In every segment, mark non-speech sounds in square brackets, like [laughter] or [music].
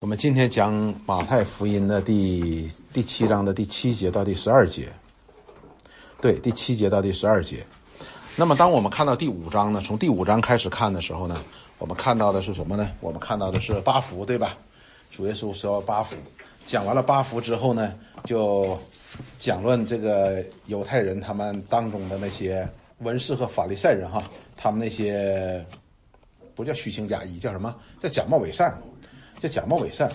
我们今天讲马太福音的第第七章的第七节到第十二节，对，第七节到第十二节。那么，当我们看到第五章呢，从第五章开始看的时候呢，我们看到的是什么呢？我们看到的是八福，对吧？主耶稣说八福，讲完了八福之后呢，就讲论这个犹太人他们当中的那些文士和法利赛人哈，他们那些不叫虚情假意，叫什么？叫假冒伪善。就假冒伪善，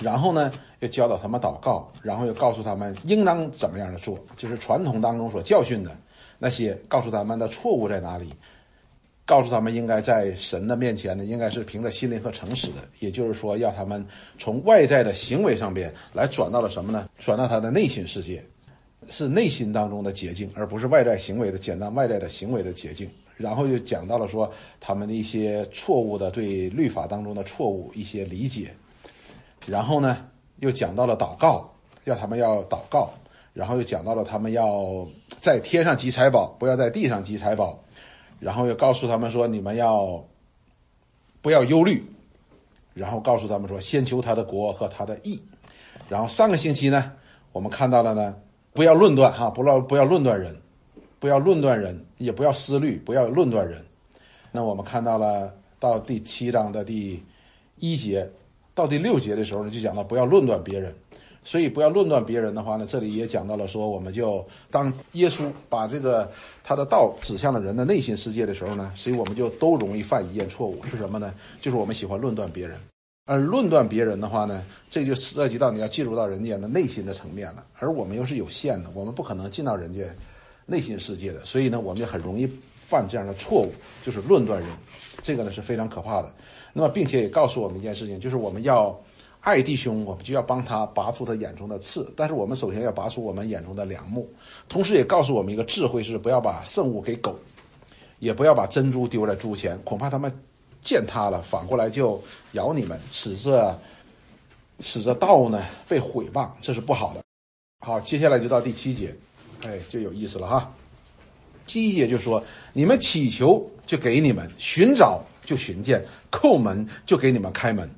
然后呢，又教导他们祷告，然后又告诉他们应当怎么样的做，就是传统当中所教训的那些，告诉他们的错误在哪里，告诉他们应该在神的面前呢，应该是凭着心灵和诚实的，也就是说，要他们从外在的行为上边来转到了什么呢？转到他的内心世界，是内心当中的捷径，而不是外在行为的简单外在的行为的捷径。然后又讲到了说他们的一些错误的对律法当中的错误一些理解，然后呢又讲到了祷告，要他们要祷告，然后又讲到了他们要在天上积财宝，不要在地上积财宝，然后又告诉他们说你们要不要忧虑，然后告诉他们说先求他的国和他的义，然后上个星期呢我们看到了呢不要论断哈，不要不要论断人。不要论断人，也不要思虑，不要论断人。那我们看到了到第七章的第一节到第六节的时候呢，就讲到不要论断别人。所以不要论断别人的话呢，这里也讲到了说，我们就当耶稣把这个他的道指向了人的内心世界的时候呢，所以我们就都容易犯一件错误，是什么呢？就是我们喜欢论断别人。而论断别人的话呢，这就涉及到你要进入到人家的内心的层面了。而我们又是有限的，我们不可能进到人家。内心世界的，所以呢，我们就很容易犯这样的错误，就是论断人，这个呢是非常可怕的。那么，并且也告诉我们一件事情，就是我们要爱弟兄，我们就要帮他拔出他眼中的刺。但是，我们首先要拔出我们眼中的梁木，同时也告诉我们一个智慧是：不要把圣物给狗，也不要把珍珠丢在猪前，恐怕他们践踏了，反过来就咬你们，使这使这道呢被毁谤，这是不好的。好，接下来就到第七节。哎，就有意思了哈。七节就说：“你们祈求就给你们，寻找就寻见，叩门就给你们开门。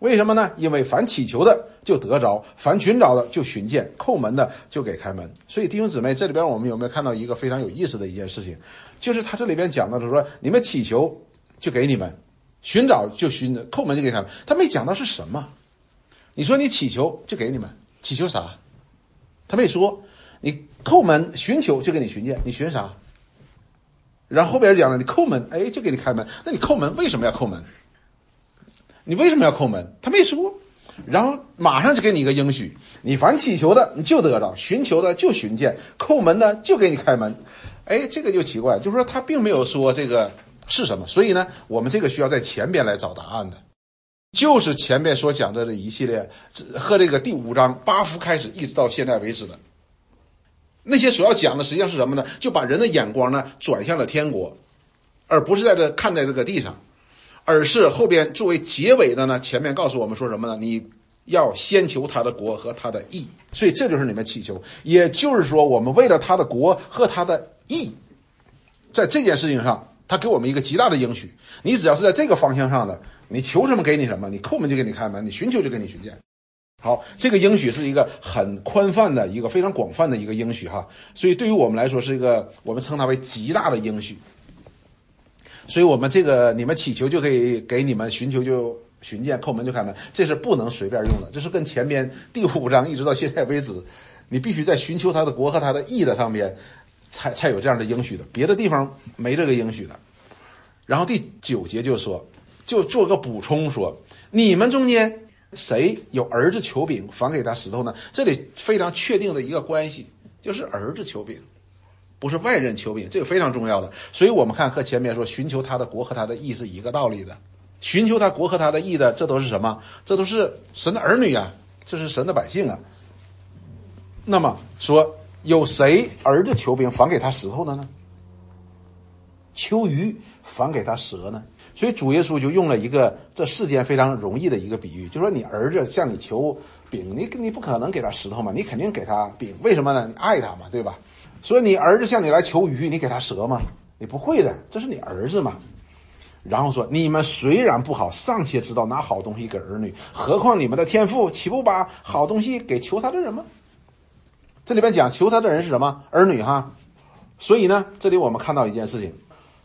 为什么呢？因为凡祈求的就得着，凡寻找的就寻见，叩门的就给开门。所以弟兄姊妹，这里边我们有没有看到一个非常有意思的一件事情？就是他这里边讲到的说：你们祈求就给你们，寻找就寻，叩门就给开门。他没讲到是什么。你说你祈求就给你们，祈求啥？他没说。”你叩门寻求就给你寻见，你寻啥？然后后边讲了，你叩门，哎，就给你开门。那你叩门为什么要叩门？你为什么要叩门？他没说。然后马上就给你一个应许：你凡祈求的，你就得着；寻求的就寻见；叩门的就给你开门。哎，这个就奇怪，就是说他并没有说这个是什么。所以呢，我们这个需要在前边来找答案的，就是前面所讲的这一系列和这个第五章八福开始一直到现在为止的。那些所要讲的实际上是什么呢？就把人的眼光呢转向了天国，而不是在这看在这个地上，而是后边作为结尾的呢，前面告诉我们说什么呢？你要先求他的国和他的义，所以这就是你们祈求。也就是说，我们为了他的国和他的义，在这件事情上，他给我们一个极大的应许。你只要是在这个方向上的，你求什么给你什么，你叩门就给你开门，你寻求就给你寻见。好，这个应许是一个很宽泛的一个非常广泛的一个应许哈，所以对于我们来说是一个我们称它为极大的应许。所以我们这个你们祈求就可以给你们寻求就寻见叩门就开门，这是不能随便用的，这是跟前面第五章一直到现在为止，你必须在寻求他的国和他的义的上面才才有这样的应许的，别的地方没这个应许的。然后第九节就说，就做个补充说，你们中间。谁有儿子求饼，反给他石头呢？这里非常确定的一个关系，就是儿子求饼，不是外人求饼，这个非常重要的。所以我们看和前面说寻求他的国和他的义是一个道理的。寻求他国和他的义的，这都是什么？这都是神的儿女啊，这是神的百姓啊。那么说，有谁儿子求饼，反给他石头的呢？求鱼，反给他蛇呢？所以主耶稣就用了一个这世间非常容易的一个比喻，就说你儿子向你求饼，你你不可能给他石头嘛，你肯定给他饼，为什么呢？你爱他嘛，对吧？所以你儿子向你来求鱼，你给他蛇吗？你不会的，这是你儿子嘛。然后说：“你们虽然不好，尚且知道拿好东西给儿女，何况你们的天父岂不把好东西给求他的人吗？”这里边讲求他的人是什么？儿女哈。所以呢，这里我们看到一件事情，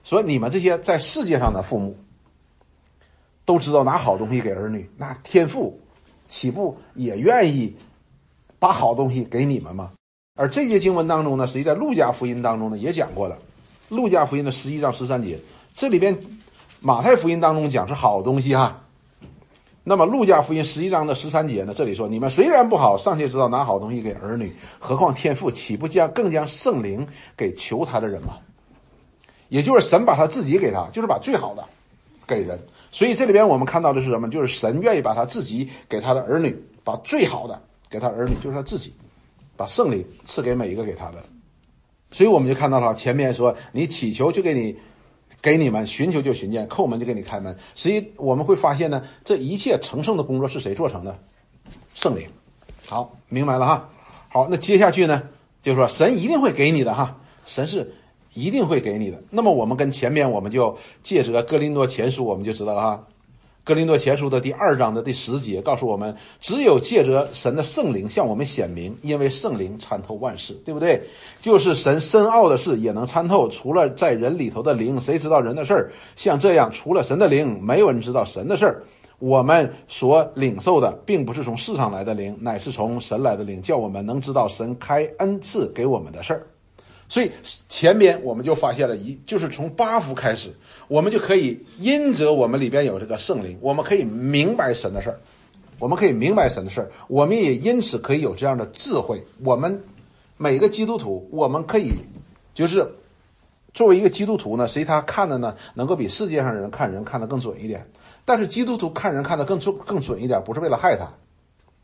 说你们这些在世界上的父母，都知道拿好东西给儿女，那天父岂不也愿意把好东西给你们吗？而这节经文当中呢，实际在路加福音当中呢也讲过的，路加福音的十一章十三节，这里边马太福音当中讲是好东西哈。那么路加福音十一章的十三节呢，这里说你们虽然不好，尚且知道拿好东西给儿女，何况天父岂不将更将圣灵给求他的人吗？也就是神把他自己给他，就是把最好的给人。所以这里边我们看到的是什么？就是神愿意把他自己给他的儿女，把最好的给他儿女，就是他自己，把圣灵赐给每一个给他的。所以我们就看到了前面说，你祈求就给你。给你们寻求就寻见，叩门就给你开门。实际我们会发现呢，这一切成圣的工作是谁做成的？圣灵。好，明白了哈。好，那接下去呢，就是说神一定会给你的哈，神是一定会给你的。那么我们跟前面我们就借着哥林多前书，我们就知道了哈。格林多前书的第二章的第十节告诉我们，只有借着神的圣灵向我们显明，因为圣灵参透万事，对不对？就是神深奥的事也能参透。除了在人里头的灵，谁知道人的事儿？像这样，除了神的灵，没有人知道神的事儿。我们所领受的，并不是从世上来的灵，乃是从神来的灵，叫我们能知道神开恩赐给我们的事儿。所以前边我们就发现了一，就是从八福开始。我们就可以因着我们里边有这个圣灵，我们可以明白神的事儿，我们可以明白神的事儿，我们也因此可以有这样的智慧。我们每个基督徒，我们可以就是作为一个基督徒呢，实际他看的呢，能够比世界上人看人看得更准一点。但是基督徒看人看得更准更准一点，不是为了害他，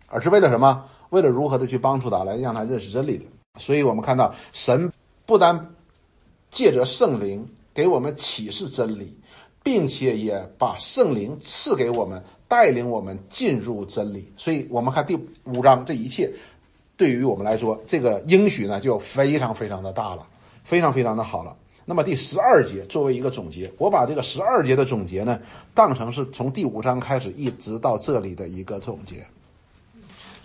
而是为了什么？为了如何的去帮助他，来让他认识真理的。所以我们看到神不单借着圣灵。给我们启示真理，并且也把圣灵赐给我们，带领我们进入真理。所以，我们看第五章，这一切对于我们来说，这个应许呢，就非常非常的大了，非常非常的好了。那么第十二节作为一个总结，我把这个十二节的总结呢，当成是从第五章开始一直到这里的一个总结，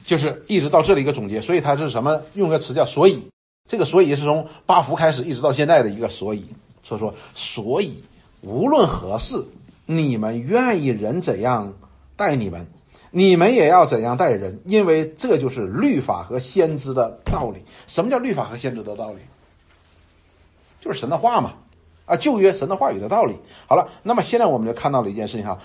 就是一直到这里一个总结。所以它是什么？用个词叫“所以”，这个“所以”是从八福开始一直到现在的一个“所以”。所以说，所以无论何事，你们愿意人怎样待你们，你们也要怎样待人，因为这就是律法和先知的道理。什么叫律法和先知的道理？就是神的话嘛，啊，旧约神的话语的道理。好了，那么现在我们就看到了一件事情哈，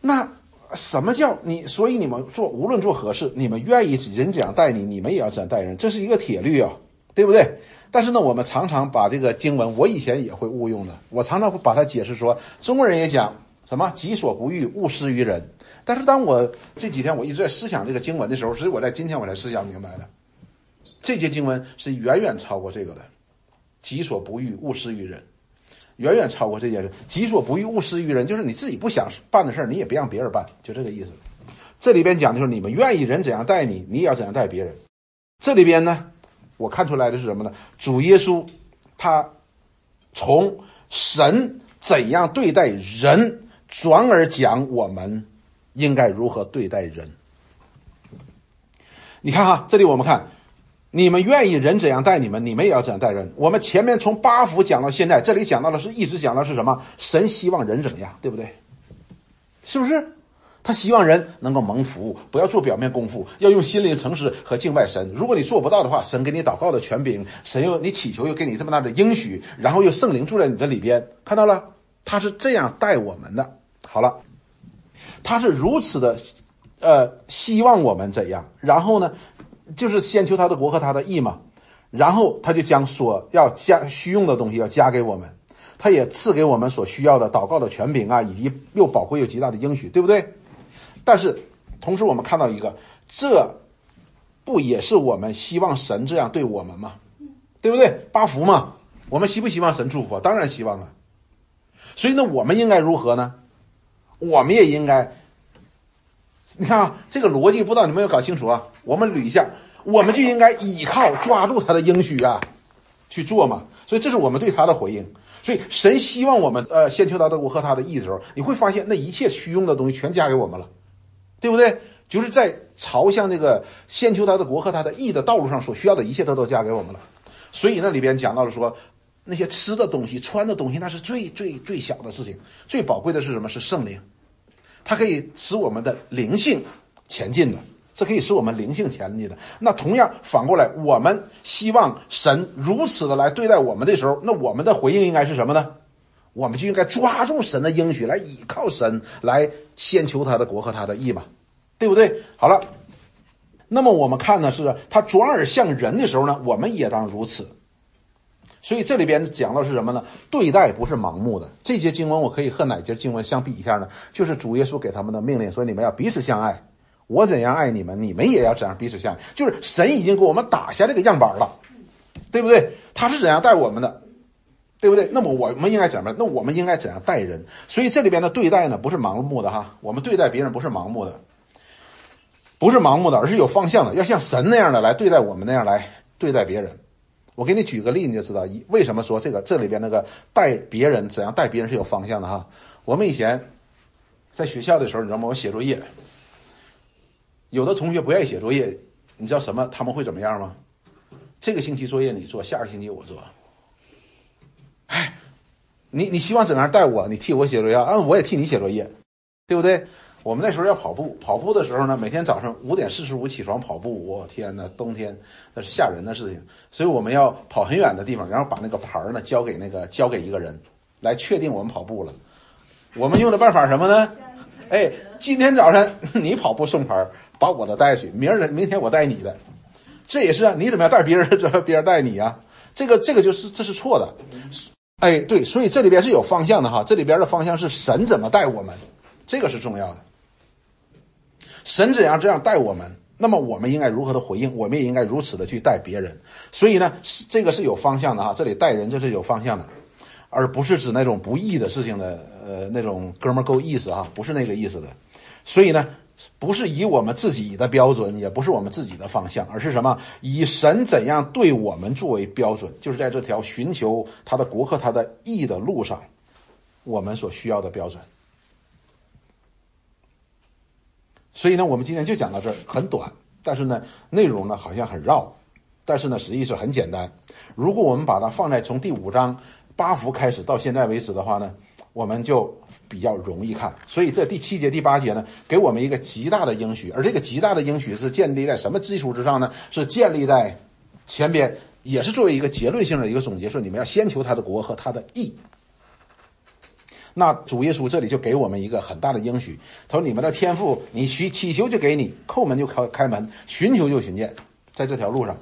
那什么叫你？所以你们做无论做何事，你们愿意人怎样待你，你们也要怎样待人，这是一个铁律啊，对不对？但是呢，我们常常把这个经文，我以前也会误用的。我常常会把它解释说，中国人也讲什么“己所不欲，勿施于人”。但是当我这几天我一直在思想这个经文的时候，所以我在今天我才思想明白的，这节经文是远远超过这个的，“己所不欲，勿施于人”，远远超过这件事。“己所不欲，勿施于人”，就是你自己不想办的事儿，你也别让别人办，就这个意思。这里边讲的就是你们愿意人怎样待你，你也要怎样待别人。这里边呢？我看出来的是什么呢？主耶稣，他从神怎样对待人，转而讲我们应该如何对待人。你看哈，这里我们看，你们愿意人怎样待你们，你们也要怎样待人。我们前面从八福讲到现在，这里讲到的是一直讲的是什么？神希望人怎么样，对不对？是不是？他希望人能够蒙福，不要做表面功夫，要用心灵诚实和敬拜神。如果你做不到的话，神给你祷告的权柄，神又你祈求又给你这么大的应许，然后又圣灵住在你的里边，看到了，他是这样待我们的。好了，他是如此的，呃，希望我们怎样？然后呢，就是先求他的国和他的义嘛，然后他就将所要加需用的东西要加给我们，他也赐给我们所需要的祷告的权柄啊，以及又宝贵又极大的应许，对不对？但是，同时我们看到一个，这不也是我们希望神这样对我们吗？对不对？八福嘛，我们希不希望神祝福？当然希望了。所以呢，我们应该如何呢？我们也应该，你看啊，这个逻辑不知道你们有搞清楚啊？我们捋一下，我们就应该倚靠抓住他的应许啊，去做嘛。所以这是我们对他的回应。所以神希望我们呃先求他的国和他的义的时候，你会发现那一切虚用的东西全加给我们了，对不对？就是在朝向这个先求他的国和他的义的道路上所需要的一切，他都加给我们了。所以那里边讲到了说，那些吃的东西、穿的东西，那是最最最小的事情，最宝贵的是什么？是圣灵，它可以使我们的灵性前进的，这可以使我们灵性前进的。那同样反过来，我们希望神如此的来对待我们的时候，那我们的回应应该是什么呢？我们就应该抓住神的应许，来倚靠神，来先求他的国和他的义嘛。对不对？好了，那么我们看呢，是他转而向人的时候呢，我们也当如此。所以这里边讲到是什么呢？对待不是盲目的。这些经文我可以和哪节经文相比一下呢？就是主耶稣给他们的命令，说你们要彼此相爱。我怎样爱你们，你们也要怎样彼此相爱。就是神已经给我们打下这个样板了，对不对？他是怎样待我们的，对不对？那么我们应该怎么？那我们应该怎样待人？所以这里边的对待呢，不是盲目的哈。我们对待别人不是盲目的。不是盲目的，而是有方向的，要像神那样的来对待我们那样来对待别人。我给你举个例，你就知道为什么说这个这里边那个带别人怎样带别人是有方向的哈。我们以前在学校的时候，你知道吗？我写作业，有的同学不愿意写作业，你知道什么？他们会怎么样吗？这个星期作业你做，下个星期我做。哎，你你希望怎样带我？你替我写作业啊？我也替你写作业，对不对？我们那时候要跑步，跑步的时候呢，每天早上五点四十五起床跑步。我天哪，冬天那是吓人的事情。所以我们要跑很远的地方，然后把那个牌儿呢交给那个交给一个人，来确定我们跑步了。我们用的办法什么呢？哎，今天早上 [laughs] 你跑步送牌儿，把我的带去，明儿明天我带你的。这也是啊，你怎么样带别人，[laughs] 别人带你啊？这个这个就是这是错的。哎，对，所以这里边是有方向的哈，这里边的方向是神怎么带我们，这个是重要的。神怎样这样待我们，那么我们应该如何的回应？我们也应该如此的去待别人。所以呢，这个是有方向的哈。这里待人这是有方向的，而不是指那种不义的事情的，呃，那种哥们够意思哈，不是那个意思的。所以呢，不是以我们自己的标准，也不是我们自己的方向，而是什么？以神怎样对我们作为标准，就是在这条寻求他的国和他的义的路上，我们所需要的标准。所以呢，我们今天就讲到这儿，很短，但是呢，内容呢好像很绕，但是呢，实际是很简单。如果我们把它放在从第五章八福开始到现在为止的话呢，我们就比较容易看。所以这第七节、第八节呢，给我们一个极大的应许，而这个极大的应许是建立在什么基础之上呢？是建立在前边，也是作为一个结论性的一个总结，说你们要先求他的国和他的义。那主耶稣这里就给我们一个很大的应许，他说：“你们的天赋，你祈祈求就给你，叩门就开开门，寻求就寻见，在这条路上。”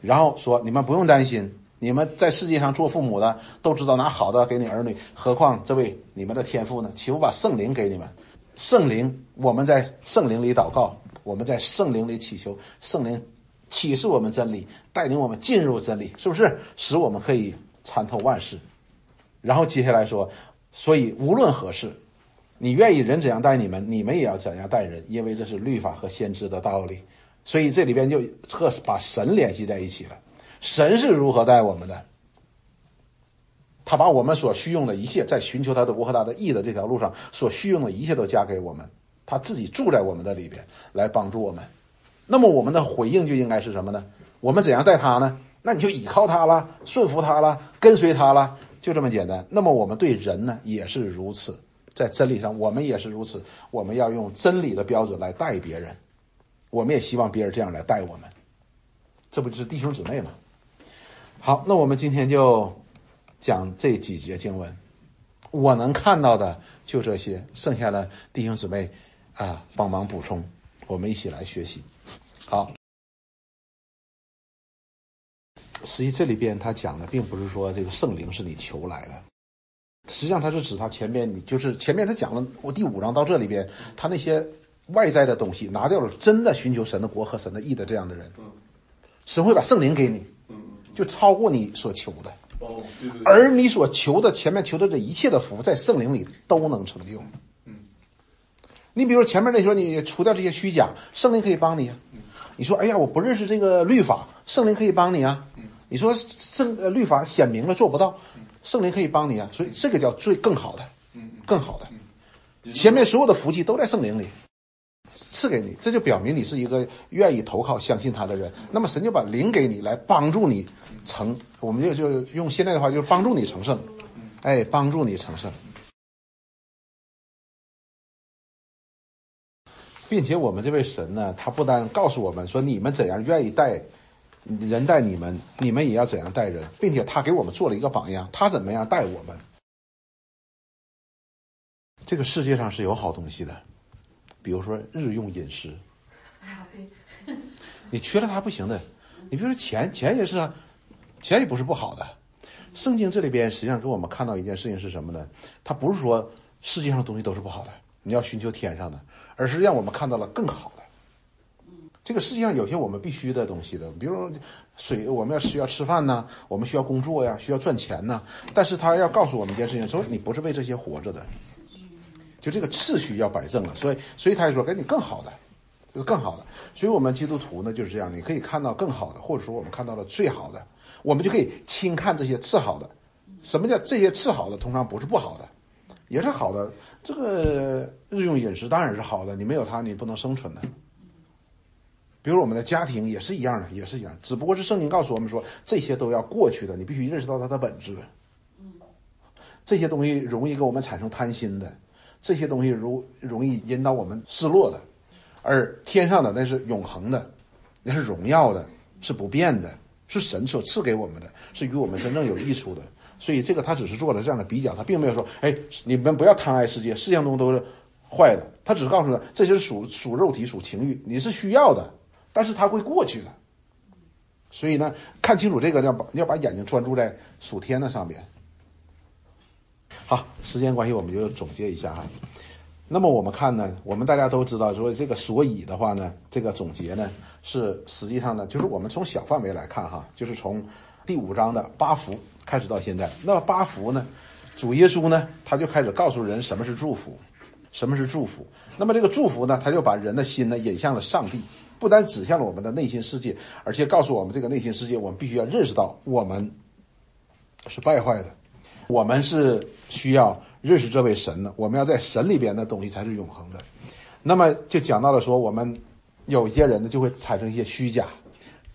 然后说：“你们不用担心，你们在世界上做父母的都知道拿好的给你儿女，何况这位你们的天赋呢？岂不把圣灵给你们？圣灵，我们在圣灵里祷告，我们在圣灵里祈求，圣灵启示我们真理，带领我们进入真理，是不是？使我们可以参透万事。然后接下来说。”所以无论何事，你愿意人怎样待你们，你们也要怎样待人，因为这是律法和先知的道理。所以这里边就和把神联系在一起了。神是如何待我们的？他把我们所需用的一切，在寻求他的国和他的义的这条路上所需用的一切都加给我们。他自己住在我们的里边，来帮助我们。那么我们的回应就应该是什么呢？我们怎样待他呢？那你就依靠他了，顺服他了，跟随他了。就这么简单。那么我们对人呢也是如此，在真理上我们也是如此。我们要用真理的标准来待别人，我们也希望别人这样来待我们。这不就是弟兄姊妹吗？好，那我们今天就讲这几节经文。我能看到的就这些，剩下的弟兄姊妹啊帮忙补充，我们一起来学习。好。实际这里边他讲的并不是说这个圣灵是你求来的，实际上他是指他前面你就是前面他讲了我第五章到这里边他那些外在的东西拿掉了，真的寻求神的国和神的义的这样的人，神会把圣灵给你，就超过你所求的，而你所求的前面求的这一切的福在圣灵里都能成就。你比如前面那时候你除掉这些虚假，圣灵可以帮你啊。你说哎呀我不认识这个律法，圣灵可以帮你啊。你说圣呃律法显明了做不到，圣灵可以帮你啊，所以这个叫最更好的，更好的，前面所有的福气都在圣灵里赐给你，这就表明你是一个愿意投靠、相信他的人。那么神就把灵给你，来帮助你成，我们就就用现在的话就是帮助你成圣，哎，帮助你成圣。并且我们这位神呢，他不单告诉我们说你们怎样愿意带人带你们，你们也要怎样带人，并且他给我们做了一个榜样，他怎么样带我们。这个世界上是有好东西的，比如说日用饮食。啊，对。你缺了它不行的。你比如说钱，钱也是啊，钱也不是不好的。圣经这里边实际上给我们看到一件事情是什么呢？它不是说世界上的东西都是不好的，你要寻求天上的。而是让我们看到了更好的。这个世界上有些我们必须的东西的，比如水，我们要需要吃饭呢，我们需要工作呀，需要赚钱呢。但是他要告诉我们一件事情，说你不是为这些活着的，就这个次序要摆正了。所以，所以他就说给你更好的，就是更好的。所以我们基督徒呢就是这样，你可以看到更好的，或者说我们看到了最好的，我们就可以轻看这些次好的。什么叫这些次好的？通常不是不好的。也是好的，这个日用饮食当然是好的，你没有它你不能生存的。比如我们的家庭也是一样的，也是一样，只不过是圣经告诉我们说这些都要过去的，你必须认识到它的本质。这些东西容易给我们产生贪心的，这些东西容容易引导我们失落的，而天上的那是永恒的，那是荣耀的，是不变的，是神所赐给我们的，是与我们真正有益处的。所以这个他只是做了这样的比较，他并没有说，哎，你们不要贪爱世界，世界中都是坏的。他只是告诉他，这些属属肉体、属情欲，你是需要的，但是他会过去的。所以呢，看清楚这个，要把要把眼睛专注在属天的上边。好，时间关系，我们就总结一下哈。那么我们看呢，我们大家都知道，说这个所以的话呢，这个总结呢，是实际上呢，就是我们从小范围来看哈，就是从第五章的八福。开始到现在，那么八福呢？主耶稣呢，他就开始告诉人什么是祝福，什么是祝福。那么这个祝福呢，他就把人的心呢引向了上帝，不单指向了我们的内心世界，而且告诉我们这个内心世界，我们必须要认识到我们是败坏的，我们是需要认识这位神呢，我们要在神里边的东西才是永恒的。那么就讲到了说，我们有一些人呢就会产生一些虚假，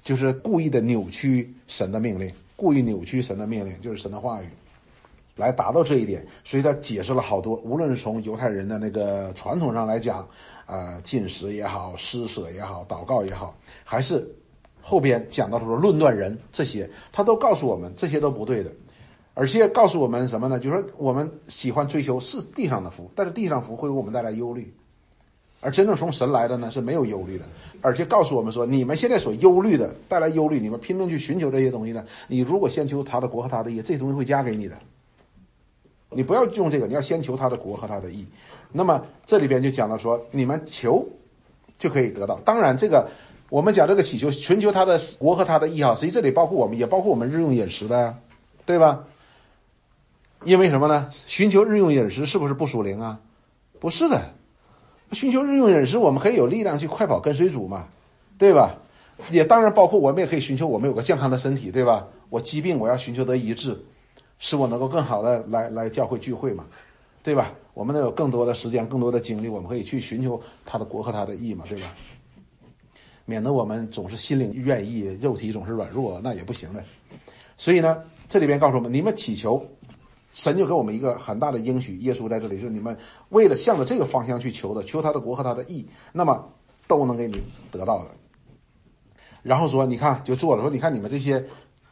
就是故意的扭曲神的命令。故意扭曲神的命令，就是神的话语，来达到这一点。所以他解释了好多，无论是从犹太人的那个传统上来讲，呃，进食也好，施舍也好，祷告也好，还是后边讲到说论断人这些，他都告诉我们这些都不对的，而且告诉我们什么呢？就是说我们喜欢追求是地上的福，但是地上福会给我们带来忧虑。而真正从神来的呢是没有忧虑的，而且告诉我们说，你们现在所忧虑的带来忧虑，你们拼命去寻求这些东西呢？你如果先求他的国和他的义，这些东西会加给你的。你不要用这个，你要先求他的国和他的义。那么这里边就讲到说，你们求就可以得到。当然，这个我们讲这个祈求，寻求他的国和他的义哈，实际这里包括我们，也包括我们日用饮食的呀，对吧？因为什么呢？寻求日用饮食是不是不属灵啊？不是的。寻求日用饮食，我们可以有力量去快跑跟随主嘛，对吧？也当然包括我们也可以寻求我们有个健康的身体，对吧？我疾病我要寻求得医治，使我能够更好的来来教会聚会嘛，对吧？我们能有更多的时间、更多的精力，我们可以去寻求他的国和他的义嘛，对吧？免得我们总是心灵愿意，肉体总是软弱，那也不行的。所以呢，这里边告诉我们，你们祈求。神就给我们一个很大的应许，耶稣在这里是你们为了向着这个方向去求的，求他的国和他的义，那么都能给你得到的。然后说，你看就做了，说你看你们这些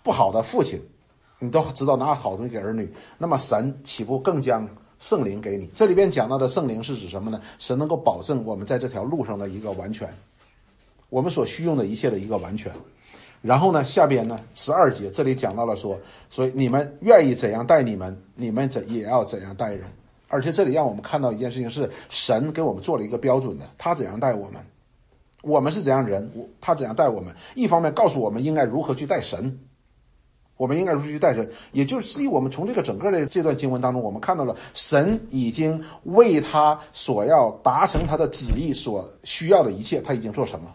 不好的父亲，你都知道拿好东西给儿女，那么神岂不更将圣灵给你？这里边讲到的圣灵是指什么呢？神能够保证我们在这条路上的一个完全，我们所需用的一切的一个完全。然后呢，下边呢十二节这里讲到了说，所以你们愿意怎样待你们，你们怎也要怎样待人。而且这里让我们看到一件事情是，神给我们做了一个标准的，他怎样待我们，我们是怎样人，他怎样待我们。一方面告诉我们应该如何去待神，我们应该如何去待神，也就是我们从这个整个的这段经文当中，我们看到了神已经为他所要达成他的旨意所需要的一切，他已经做什么。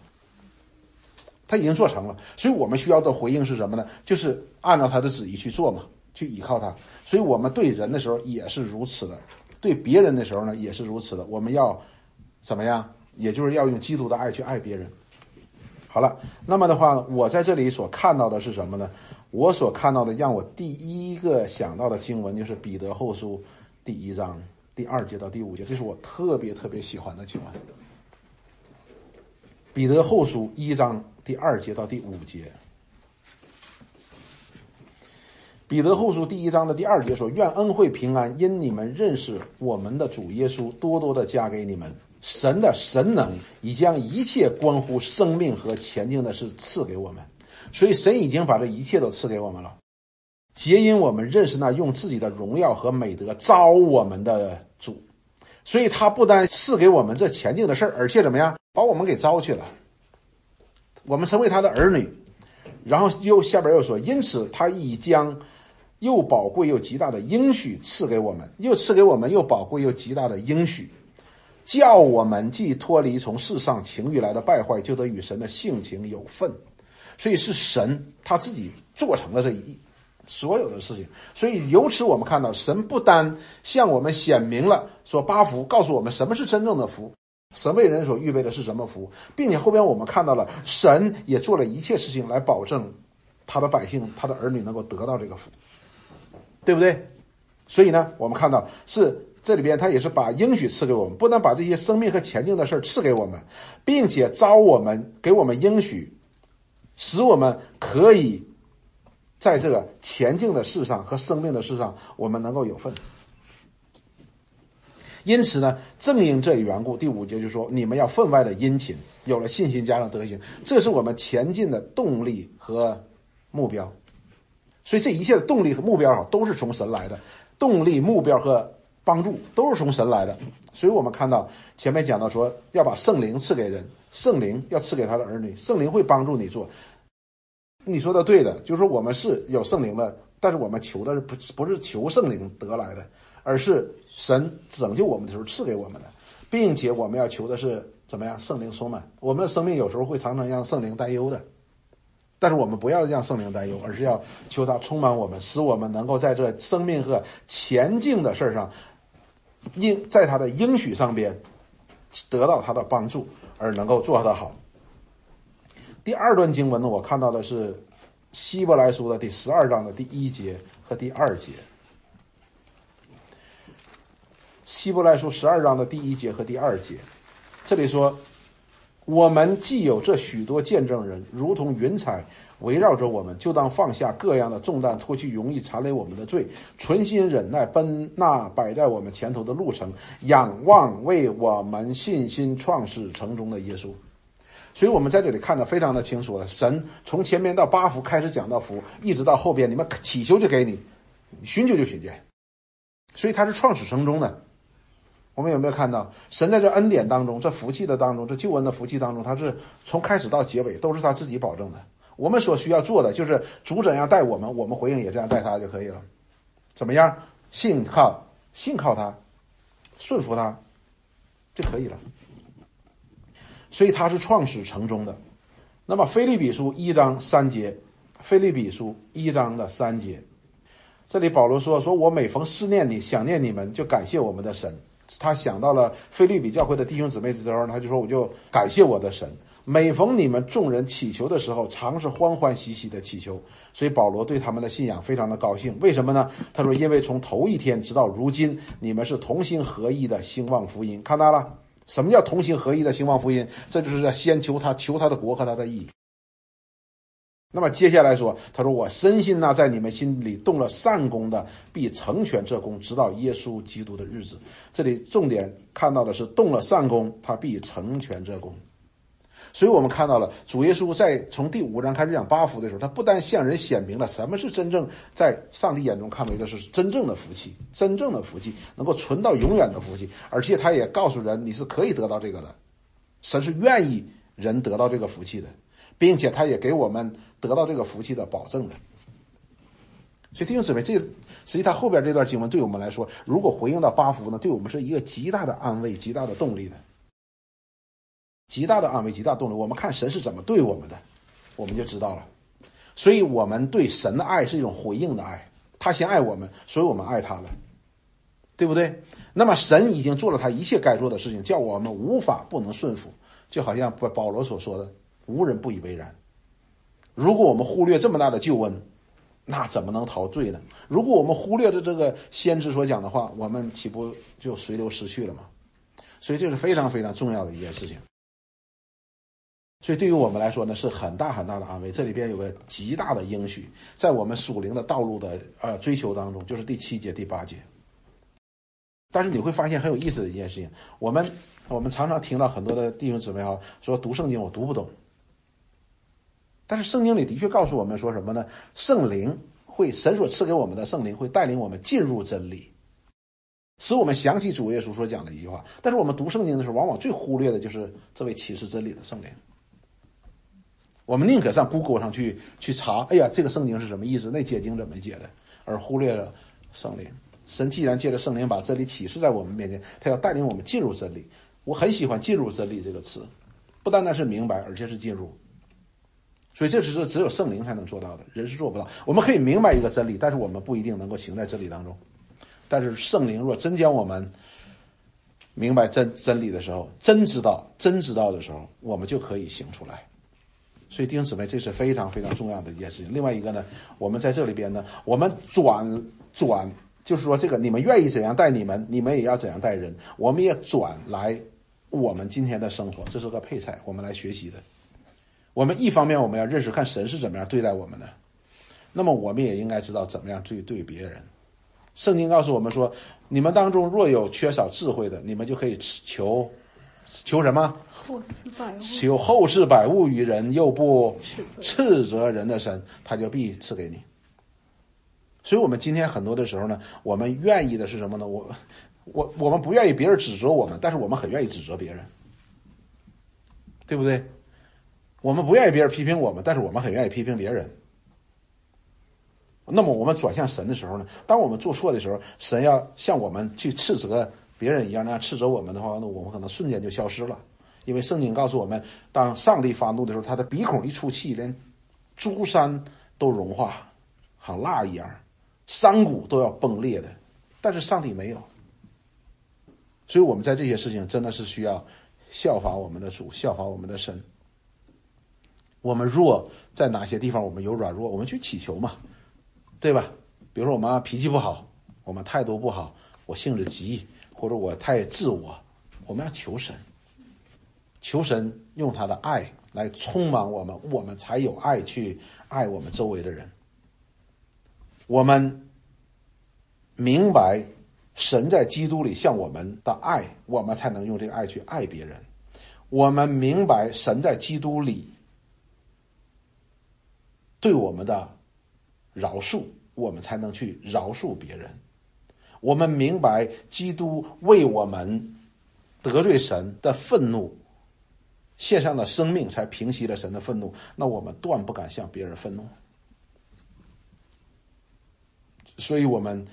他已经做成了，所以我们需要的回应是什么呢？就是按照他的旨意去做嘛，去依靠他。所以我们对人的时候也是如此的，对别人的时候呢也是如此的。我们要怎么样？也就是要用基督的爱去爱别人。好了，那么的话，我在这里所看到的是什么呢？我所看到的，让我第一个想到的经文就是彼得后书第一章第二节到第五节，这是我特别特别喜欢的经文。彼得后书一章第二节到第五节。彼得后书第一章的第二节说：“愿恩惠平安因你们认识我们的主耶稣，多多的加给你们。神的神能已将一切关乎生命和前进的事赐给我们，所以神已经把这一切都赐给我们了。皆因我们认识那用自己的荣耀和美德招我们的主，所以他不单赐给我们这前进的事，而且怎么样，把我们给招去了，我们成为他的儿女。然后又下边又说，因此他已将。”又宝贵又极大的应许赐给我们，又赐给我们又宝贵又极大的应许，叫我们既脱离从世上情欲来的败坏，就得与神的性情有份。所以是神他自己做成了这一所有的事情。所以由此我们看到，神不单向我们显明了说八福，告诉我们什么是真正的福，神为人所预备的是什么福，并且后边我们看到了神也做了一切事情来保证他的百姓、他的儿女能够得到这个福。对不对？所以呢，我们看到是这里边他也是把应许赐给我们，不但把这些生命和前进的事赐给我们，并且招我们给我们应许，使我们可以在这个前进的事上和生命的事上，我们能够有份。因此呢，正因这一缘故，第五节就说你们要分外的殷勤，有了信心加上德行，这是我们前进的动力和目标。所以这一切的动力和目标啊，都是从神来的，动力、目标和帮助都是从神来的。所以我们看到前面讲到说，要把圣灵赐给人，圣灵要赐给他的儿女，圣灵会帮助你做。你说的对的，就是说我们是有圣灵的，但是我们求的是不不是求圣灵得来的，而是神拯救我们的时候赐给我们的，并且我们要求的是怎么样？圣灵充满我们的生命，有时候会常常让圣灵担忧的。但是我们不要让圣灵担忧，而是要求他充满我们，使我们能够在这生命和前进的事儿上，应在他的应许上边得到他的帮助，而能够做得好。第二段经文呢，我看到的是希伯来书的第十二章的第一节和第二节。希伯来书十二章的第一节和第二节，这里说。我们既有这许多见证人，如同云彩围绕着我们，就当放下各样的重担，脱去容易缠累我们的罪，存心忍耐，奔那摆在我们前头的路程，仰望为我们信心创始成终的耶稣。所以，我们在这里看得非常的清楚了。神从前面到八福开始讲到福，一直到后边，你们祈求就给你，寻求就寻见。所以，他是创始成终的。我们有没有看到神在这恩典当中，这福气的当中，这救恩的福气当中，他是从开始到结尾都是他自己保证的。我们所需要做的就是主怎样待我们，我们回应也这样待他就可以了。怎么样？信靠信靠他，顺服他就可以了。所以他是创始成终的。那么菲利比书一章三节，菲利比书一章的三节，这里保罗说：“说我每逢思念你，想念你们，就感谢我们的神。”他想到了菲律比教会的弟兄姊妹之后，他就说：“我就感谢我的神。每逢你们众人祈求的时候，常是欢欢喜喜的祈求。所以保罗对他们的信仰非常的高兴。为什么呢？他说：因为从头一天直到如今，你们是同心合一的兴旺福音。看到了什么叫同心合一的兴旺福音？这就是要先求他，求他的国和他的义。”那么接下来说，他说：“我深信呐，在你们心里动了善功的，必成全这功，直到耶稣基督的日子。”这里重点看到的是动了善功，他必成全这功。所以我们看到了主耶稣在从第五章开始讲八福的时候，他不但向人显明了什么是真正在上帝眼中看为的是真正的福气，真正的福气能够存到永远的福气，而且他也告诉人你是可以得到这个的，神是愿意人得到这个福气的。并且他也给我们得到这个福气的保证的，所以弟兄姊妹，这实际他后边这段经文对我们来说，如果回应到八福呢，对我们是一个极大的安慰、极大的动力的，极大的安慰、极大动力。我们看神是怎么对我们的，我们就知道了。所以，我们对神的爱是一种回应的爱，他先爱我们，所以我们爱他了，对不对？那么，神已经做了他一切该做的事情，叫我们无法不能顺服，就好像保保罗所说的，无人不以为然。如果我们忽略这么大的救恩，那怎么能逃罪呢？如果我们忽略了这个先知所讲的话，我们岂不就随流失去了吗？所以，这是非常非常重要的一件事情。所以，对于我们来说呢，是很大很大的安慰。这里边有个极大的应许，在我们属灵的道路的呃追求当中，就是第七节、第八节。但是你会发现很有意思的一件事情，我们我们常常听到很多的弟兄姊妹啊说读圣经我读不懂，但是圣经里的确告诉我们说什么呢？圣灵会神所赐给我们的圣灵会带领我们进入真理，使我们想起主耶稣所讲的一句话。但是我们读圣经的时候，往往最忽略的就是这位启示真理的圣灵。我们宁可上 Google 上去去查，哎呀，这个圣经是什么意思？那解经怎么解的？而忽略了圣灵。神既然借着圣灵把真理启示在我们面前，他要带领我们进入真理。我很喜欢“进入真理”这个词，不单单是明白，而且是进入。所以这只是只有圣灵才能做到的，人是做不到。我们可以明白一个真理，但是我们不一定能够行在真理当中。但是圣灵若真将我们明白真真理的时候，真知道真知道的时候，我们就可以行出来。所以弟兄姊妹，这是非常非常重要的一件事情。另外一个呢，我们在这里边呢，我们转转，就是说这个你们愿意怎样待你们，你们也要怎样待人。我们也转来我们今天的生活，这是个配菜，我们来学习的。我们一方面我们要认识看神是怎么样对待我们的，那么我们也应该知道怎么样对对别人。圣经告诉我们说，你们当中若有缺少智慧的，你们就可以求。求什么？求后世百物于人，又不斥责人的神，他就必赐给你。所以，我们今天很多的时候呢，我们愿意的是什么呢？我，我，我们不愿意别人指责我们，但是我们很愿意指责别人，对不对？我们不愿意别人批评我们，但是我们很愿意批评别人。那么，我们转向神的时候呢？当我们做错的时候，神要像我们去斥责。别人一样那样斥责我们的话，那我们可能瞬间就消失了，因为圣经告诉我们，当上帝发怒的时候，他的鼻孔一出气，连珠山都融化，像蜡一样，山谷都要崩裂的。但是上帝没有，所以我们在这些事情真的是需要效法我们的主，效法我们的神。我们弱在哪些地方，我们有软弱，我们去祈求嘛，对吧？比如说我妈脾气不好，我们态度不好，我性子急。或者我太自我，我们要求神，求神用他的爱来充满我们，我们才有爱去爱我们周围的人。我们明白神在基督里向我们的爱，我们才能用这个爱去爱别人。我们明白神在基督里对我们的饶恕，我们才能去饶恕别人。我们明白，基督为我们得罪神的愤怒献上了生命，才平息了神的愤怒。那我们断不敢向别人愤怒。所以，我们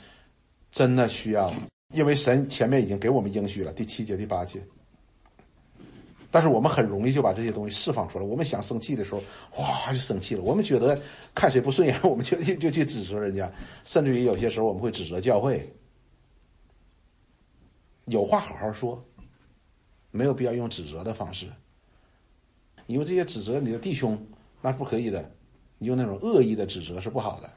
真的需要，因为神前面已经给我们应许了，第七节、第八节。但是我们很容易就把这些东西释放出来。我们想生气的时候，哗就生气了。我们觉得看谁不顺眼，我们就就去指责人家，甚至于有些时候我们会指责教会。有话好好说，没有必要用指责的方式。你用这些指责你的弟兄，那是不可以的。你用那种恶意的指责是不好的。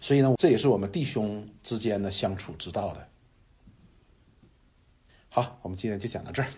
所以呢，这也是我们弟兄之间的相处之道的。好，我们今天就讲到这儿。